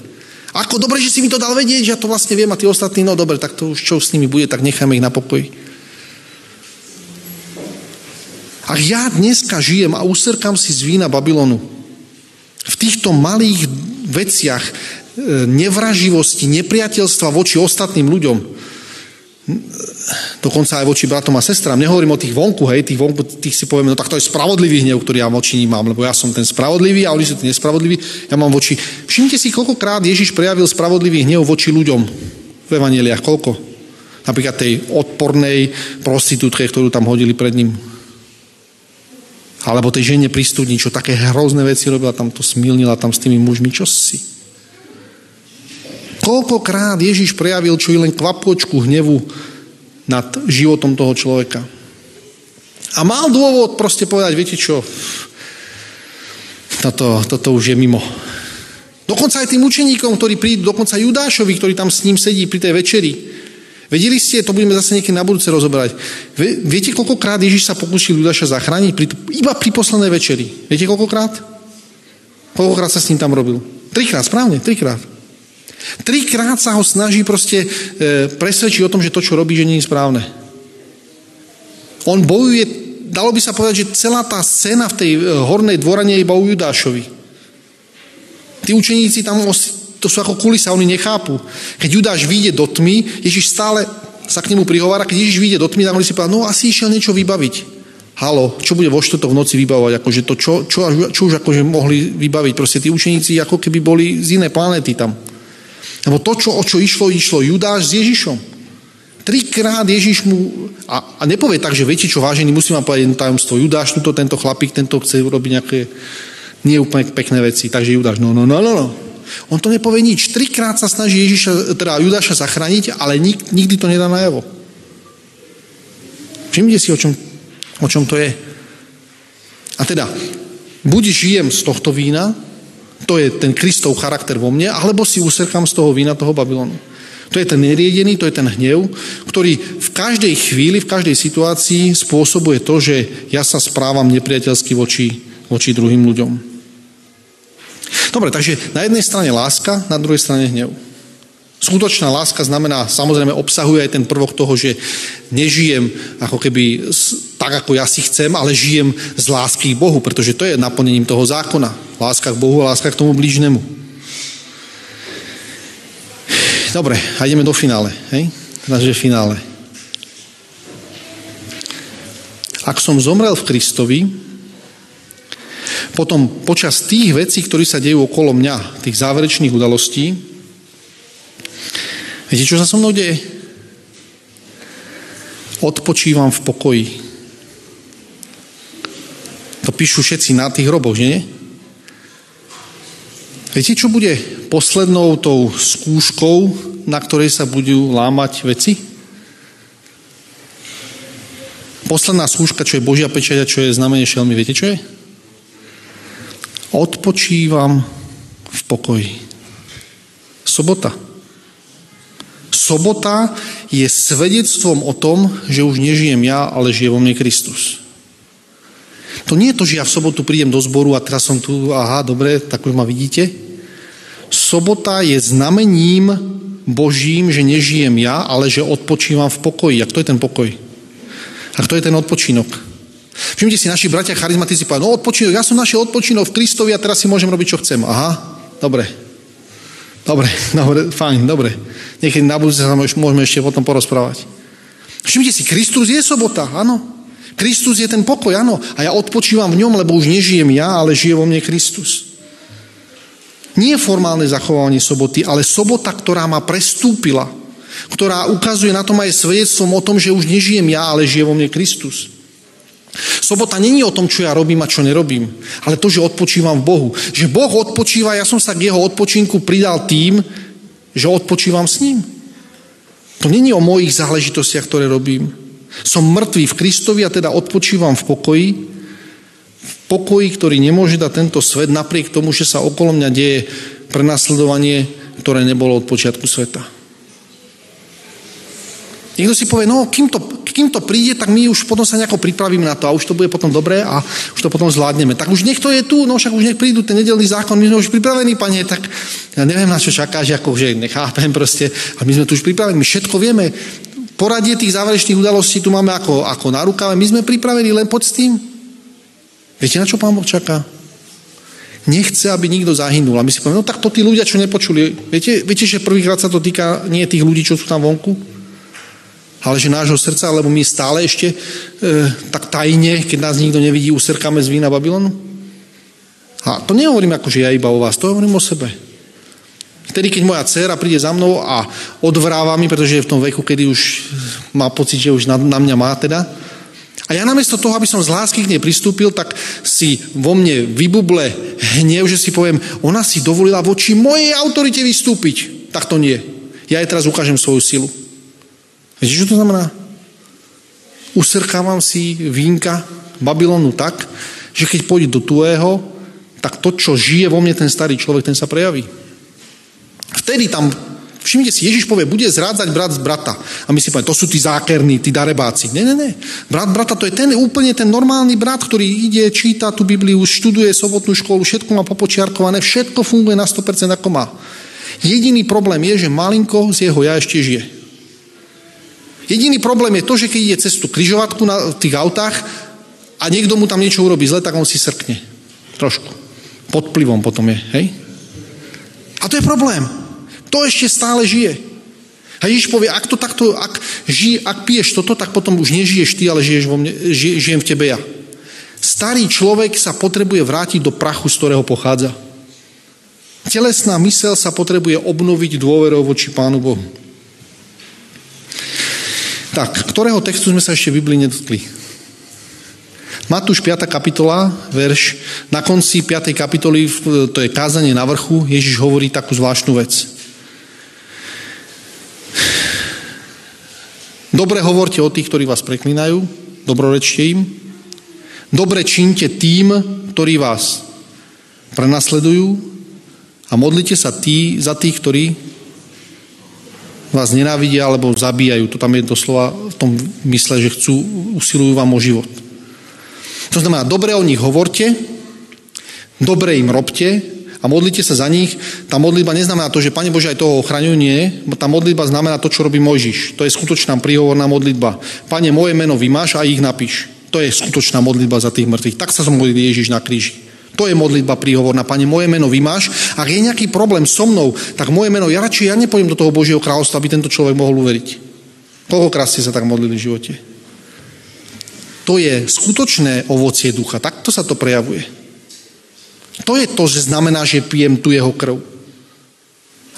Ako dobre, že si mi to dal vedieť, že ja to vlastne viem a tí ostatní, no dobre, tak to už čo s nimi bude, tak necháme ich na pokoji. Ak ja dneska žijem a usrkám si z vína Babylonu, v týchto malých veciach e, nevraživosti, nepriateľstva voči ostatným ľuďom, dokonca aj voči bratom a sestrám. Nehovorím o tých vonku, hej, tých vonku, tých si povieme, no tak to je spravodlivý hnev, ktorý ja voči ním mám, lebo ja som ten spravodlivý a oni sú tí nespravodliví. Ja mám voči... Všimnite si, koľkokrát Ježiš prejavil spravodlivý hnev voči ľuďom v evaneliách. Koľko? Napríklad tej odpornej prostitútke, ktorú tam hodili pred ním. Alebo tej žene pri čo také hrozné veci robila, tam to smilnila tam s tými mužmi. Čo si? Koľkokrát Ježiš prejavil čo i len kvapočku hnevu nad životom toho človeka. A mal dôvod proste povedať, viete čo, toto, toto už je mimo. Dokonca aj tým učeníkom, ktorí prídu, dokonca Judášovi, ktorý tam s ním sedí pri tej večeri. Vedeli ste, to budeme zase niekedy na budúce rozoberať. Viete, koľkokrát Ježiš sa pokúsil Judáša zachrániť? Pri, iba pri poslednej večeri. Viete, koľkokrát? Koľkokrát sa s ním tam robil? Trikrát, správne, trikrát. Trikrát sa ho snaží proste e, presvedčiť o tom, že to, čo robí, že nie je správne. On bojuje, dalo by sa povedať, že celá tá scéna v tej e, hornej dvorane je iba u Judášovi. Tí učeníci tam, to sú ako kulisa, oni nechápu. Keď Judáš vyjde do tmy, Ježiš stále sa k nemu prihovára, keď Ježiš vyjde do tmy, tak oni si povedia, no asi išiel niečo vybaviť. Halo, čo bude vo štvrtok v noci vybavovať? Akože to, čo, čo, čo už akože mohli vybaviť? Proste tí učeníci ako keby boli z inej planéty tam. Lebo to, čo, o čo išlo, išlo Judáš s Ježišom. Trikrát Ježiš mu, a, a nepovie tak, že viete čo, vážený, musím vám povedať jedno tajomstvo. Judáš, tuto, tento chlapík, tento chce urobiť nejaké nie úplne pekné veci, takže Judáš, no, no, no, no, no. On to nepovie nič. Trikrát sa snaží Ježiša, teda Judáša zachrániť, ale nik, nikdy to nedá najavo. Všimnite si, o čom, o čom to je. A teda, buď žijem z tohto vína, to je ten Kristov charakter vo mne, alebo si usrkám z toho vína toho Babylonu. To je ten neriedený, to je ten hnev, ktorý v každej chvíli, v každej situácii spôsobuje to, že ja sa správam nepriateľsky voči, voči druhým ľuďom. Dobre, takže na jednej strane láska, na druhej strane hnev. Skutočná láska znamená, samozrejme obsahuje aj ten prvok toho, že nežijem ako keby tak, ako ja si chcem, ale žijem z lásky k Bohu, pretože to je naplnením toho zákona. Láska k Bohu a láska k tomu blížnemu. Dobre, a ideme do finále. Hej? Takže finále. Ak som zomrel v Kristovi, potom počas tých vecí, ktorí sa dejú okolo mňa, tých záverečných udalostí, Viete, čo sa so mnou deje? Odpočívam v pokoji. To píšu všetci na tých hroboch, že nie? Viete, čo bude poslednou tou skúškou, na ktorej sa budú lámať veci? Posledná skúška, čo je Božia pečať a čo je znamenie šelmy, viete, čo je? Odpočívam v pokoji. Sobota. Sobota je svedectvom o tom, že už nežijem ja, ale žije vo mne Kristus. To nie je to, že ja v sobotu prídem do zboru a teraz som tu, aha, dobre, tak už ma vidíte. Sobota je znamením Božím, že nežijem ja, ale že odpočívam v pokoji. A kto je ten pokoj? A kto je ten odpočinok? Všimnite si, naši bratia charizmatici povedali, no odpočinok, ja som našiel odpočinok v Kristovi a teraz si môžem robiť, čo chcem. Aha, dobre. Dobre, dobre, fajn, dobre. Niekedy na budúce sa môžeme ešte potom porozprávať. Všimnite si, Kristus je sobota, áno. Kristus je ten pokoj, áno. A ja odpočívam v ňom, lebo už nežijem ja, ale žije vo mne Kristus. Nie formálne zachovanie soboty, ale sobota, ktorá ma prestúpila, ktorá ukazuje na tom aj svedectvom o tom, že už nežijem ja, ale žije vo mne Kristus. Sobota není o tom, čo ja robím a čo nerobím, ale to, že odpočívam v Bohu. Že Boh odpočíva, ja som sa k jeho odpočinku pridal tým, že odpočívam s ním. To není o mojich záležitostiach, ktoré robím. Som mŕtvý v Kristovi a teda odpočívam v pokoji, v pokoji, ktorý nemôže dať tento svet, napriek tomu, že sa okolo mňa deje prenasledovanie, ktoré nebolo od počiatku sveta. Niekto si povie, no kým to, kým to príde, tak my už potom sa nejako pripravíme na to a už to bude potom dobré a už to potom zvládneme. Tak už niekto je tu, no však už nech prídu ten nedelný zákon, my sme už pripravení, pane, tak ja neviem, na čo čakáš, ako, že nechápem proste, a my sme tu už pripravení, my všetko vieme. Poradie tých záverečných udalostí tu máme ako, ako na rukave, my sme pripravení, len poď s tým. Viete, na čo pán Boh čaká? nechce, aby nikto zahynul. A my si povieme, no tak to tí ľudia, čo nepočuli. Viete, viete, že prvýkrát sa to týka nie tých ľudí, čo sú tam vonku, ale že nášho srdca, lebo my stále ešte e, tak tajne, keď nás nikto nevidí, usrkáme z vína Babylonu. A to nehovorím ako, že ja iba o vás, to hovorím o sebe. Vtedy, keď moja dcera príde za mnou a odvráva mi, pretože je v tom veku, kedy už má pocit, že už na, na mňa má teda, a ja namiesto toho, aby som z lásky k nej pristúpil, tak si vo mne vybuble hnev, že si poviem, ona si dovolila voči mojej autorite vystúpiť. Tak to nie. Ja jej teraz ukážem svoju silu. Viete, čo to znamená? Usrkávam si vínka Babylonu tak, že keď pôjde do tuého, tak to, čo žije vo mne ten starý človek, ten sa prejaví. Vtedy tam Všimnite si, Ježiš povie, bude zrádzať brat z brata. A my si povieme, to sú tí zákerní, tí darebáci. Nie, nie, nie. Brat brata to je ten úplne ten normálny brat, ktorý ide, číta tú Bibliu, študuje sobotnú školu, všetko má popočiarkované, všetko funguje na 100% ako má. Jediný problém je, že malinko z jeho ja ešte žije. Jediný problém je to, že keď ide cez tú kryžovatku na tých autách a niekto mu tam niečo urobí zle, tak on si srkne. Trošku. Pod plivom potom je, hej? A to je problém. To ešte stále žije. A Ježiš povie, ak to takto, ak, ži, ak piješ toto, tak potom už nežiješ ty, ale žiješ vo mne, ži, žijem v tebe ja. Starý človek sa potrebuje vrátiť do prachu, z ktorého pochádza. Telesná mysel sa potrebuje obnoviť dôverou voči Pánu Bohu. Tak, ktorého textu sme sa ešte v Biblii nedotkli? Matúš 5. kapitola, verš, na konci 5. kapitoly, to je kázanie na vrchu, Ježiš hovorí takú zvláštnu vec. Dobre hovorte o tých, ktorí vás preklinajú, dobrorečte im. Dobre čínte tým, ktorí vás prenasledujú a modlite sa tí, za tých, ktorí vás nenávidia alebo zabíjajú. To tam je doslova v tom mysle, že chcú, usilujú vám o život. To znamená, dobre o nich hovorte, dobre im robte, a modlite sa za nich. Tá modlitba neznamená to, že Pane Bože aj toho ochraňujú, nie. Tá modlitba znamená to, čo robí Mojžiš. To je skutočná príhovorná modlitba. Pane, moje meno vymáš a ich napíš. To je skutočná modlitba za tých mŕtvych. Tak sa modlí Ježiš na kríži. To je modlitba príhovorná. Pane, moje meno vymáš. Ak je nejaký problém so mnou, tak moje meno, ja radšej ja nepojím do toho Božieho kráľovstva, aby tento človek mohol uveriť. Koľkokrát ste sa tak modlili v živote? To je skutočné ovocie ducha. Takto sa to prejavuje. To je to, že znamená, že pijem tu jeho krv.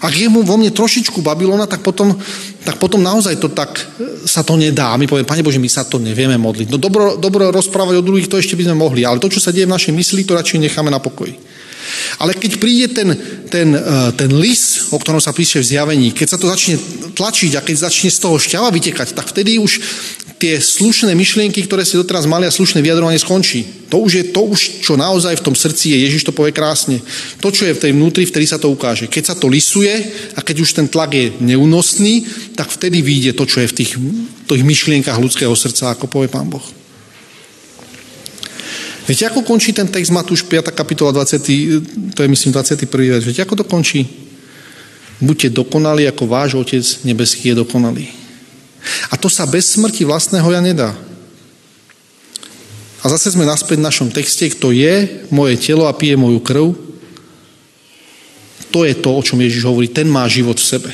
Ak je vo mne trošičku Babylona, tak potom, tak potom naozaj to tak e, sa to nedá. My povieme, Pane Bože, my sa to nevieme modliť. No dobro, dobro rozprávať o druhých, to ešte by sme mohli, ale to, čo sa deje v našej mysli, to radšej necháme na pokoji. Ale keď príde ten, ten, e, ten lis, o ktorom sa píše v zjavení, keď sa to začne tlačiť a keď začne z toho šťava vytekať, tak vtedy už tie slušné myšlienky, ktoré si doteraz mali a slušné vyjadrovanie skončí. To už je to, už, čo naozaj v tom srdci je. Ježiš to povie krásne. To, čo je v tej vnútri, vtedy sa to ukáže. Keď sa to lisuje a keď už ten tlak je neúnosný, tak vtedy vyjde to, čo je v tých, tých myšlienkach ľudského srdca, ako povie Pán Boh. Viete, ako končí ten text Matúš 5. kapitola 20. To je myslím 21. verš. Viete, ako to končí? Buďte dokonali, ako váš Otec nebeský je dokonalý. A to sa bez smrti vlastného ja nedá. A zase sme naspäť v našom texte, kto je moje telo a pije moju krv, to je to, o čom Ježiš hovorí, ten má život v sebe.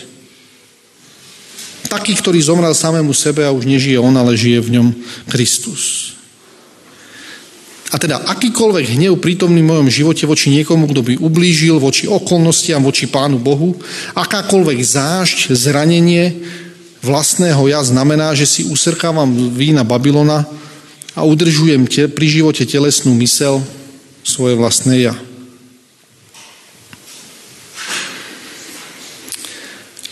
Taký, ktorý zomrel samému sebe a už nežije on, ale žije v ňom Kristus. A teda akýkoľvek hnev prítomný v mojom živote voči niekomu, kto by ublížil, voči okolnostiam, voči Pánu Bohu, akákoľvek zášť, zranenie, vlastného ja znamená, že si usrkávam vína Babylona a udržujem te, pri živote telesnú mysel svoje vlastné ja.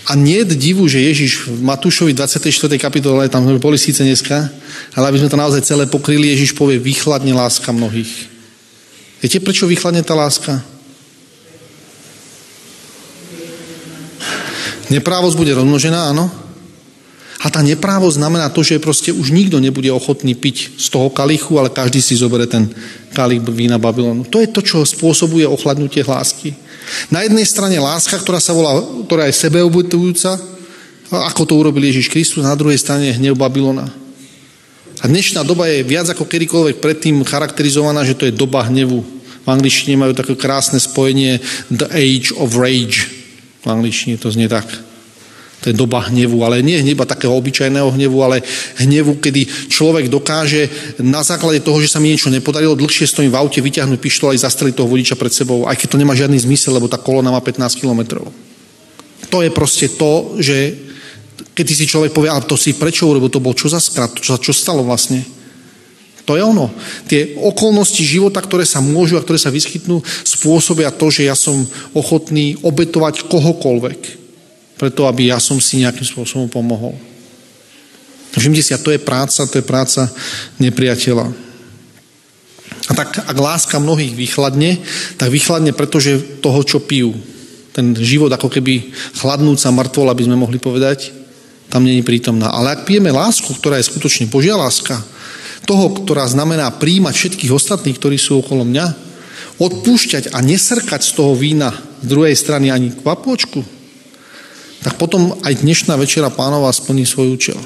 A nie je divu, že Ježiš v Matúšovi 24. kapitole, tam sme boli síce dneska, ale aby sme to naozaj celé pokryli, Ježiš povie, vychladne láska mnohých. Viete, prečo vychladne tá láska? Neprávosť bude rozmnožená, áno? A tá neprávo znamená to, že proste už nikto nebude ochotný piť z toho kalichu, ale každý si zoberie ten kalich vína Babylonu. To je to, čo spôsobuje ochladnutie lásky. Na jednej strane láska, ktorá sa volá, ktorá je sebeobetujúca, ako to urobil Ježiš Kristus, na druhej strane je hnev Babylona. A dnešná doba je viac ako kedykoľvek predtým charakterizovaná, že to je doba hnevu. V angličtine majú také krásne spojenie the age of rage. V angličtine to znie tak. To je doba hnevu, ale nie hneva takého obyčajného hnevu, ale hnevu, kedy človek dokáže na základe toho, že sa mi niečo nepodarilo, dlhšie stojím v aute, vyťahnuť pištol a zastreliť toho vodiča pred sebou, aj keď to nemá žiadny zmysel, lebo tá kolona má 15 kilometrov. To je proste to, že keď si človek povie, ale to si prečo urobil, to bol čo za skrat, čo, čo stalo vlastne. To je ono. Tie okolnosti života, ktoré sa môžu a ktoré sa vyskytnú, spôsobia to, že ja som ochotný obetovať kohokoľvek preto, aby ja som si nejakým spôsobom pomohol. Všimte si, a to je práca, to je práca nepriateľa. A tak, ak láska mnohých vychladne, tak vychladne, pretože toho, čo pijú. Ten život ako keby chladnúca mŕtvol, aby sme mohli povedať, tam není prítomná. Ale ak pijeme lásku, ktorá je skutočne Božia láska, toho, ktorá znamená príjmať všetkých ostatných, ktorí sú okolo mňa, odpúšťať a nesrkať z toho vína z druhej strany ani kvapočku, tak potom aj dnešná večera pánova splní svoj účel.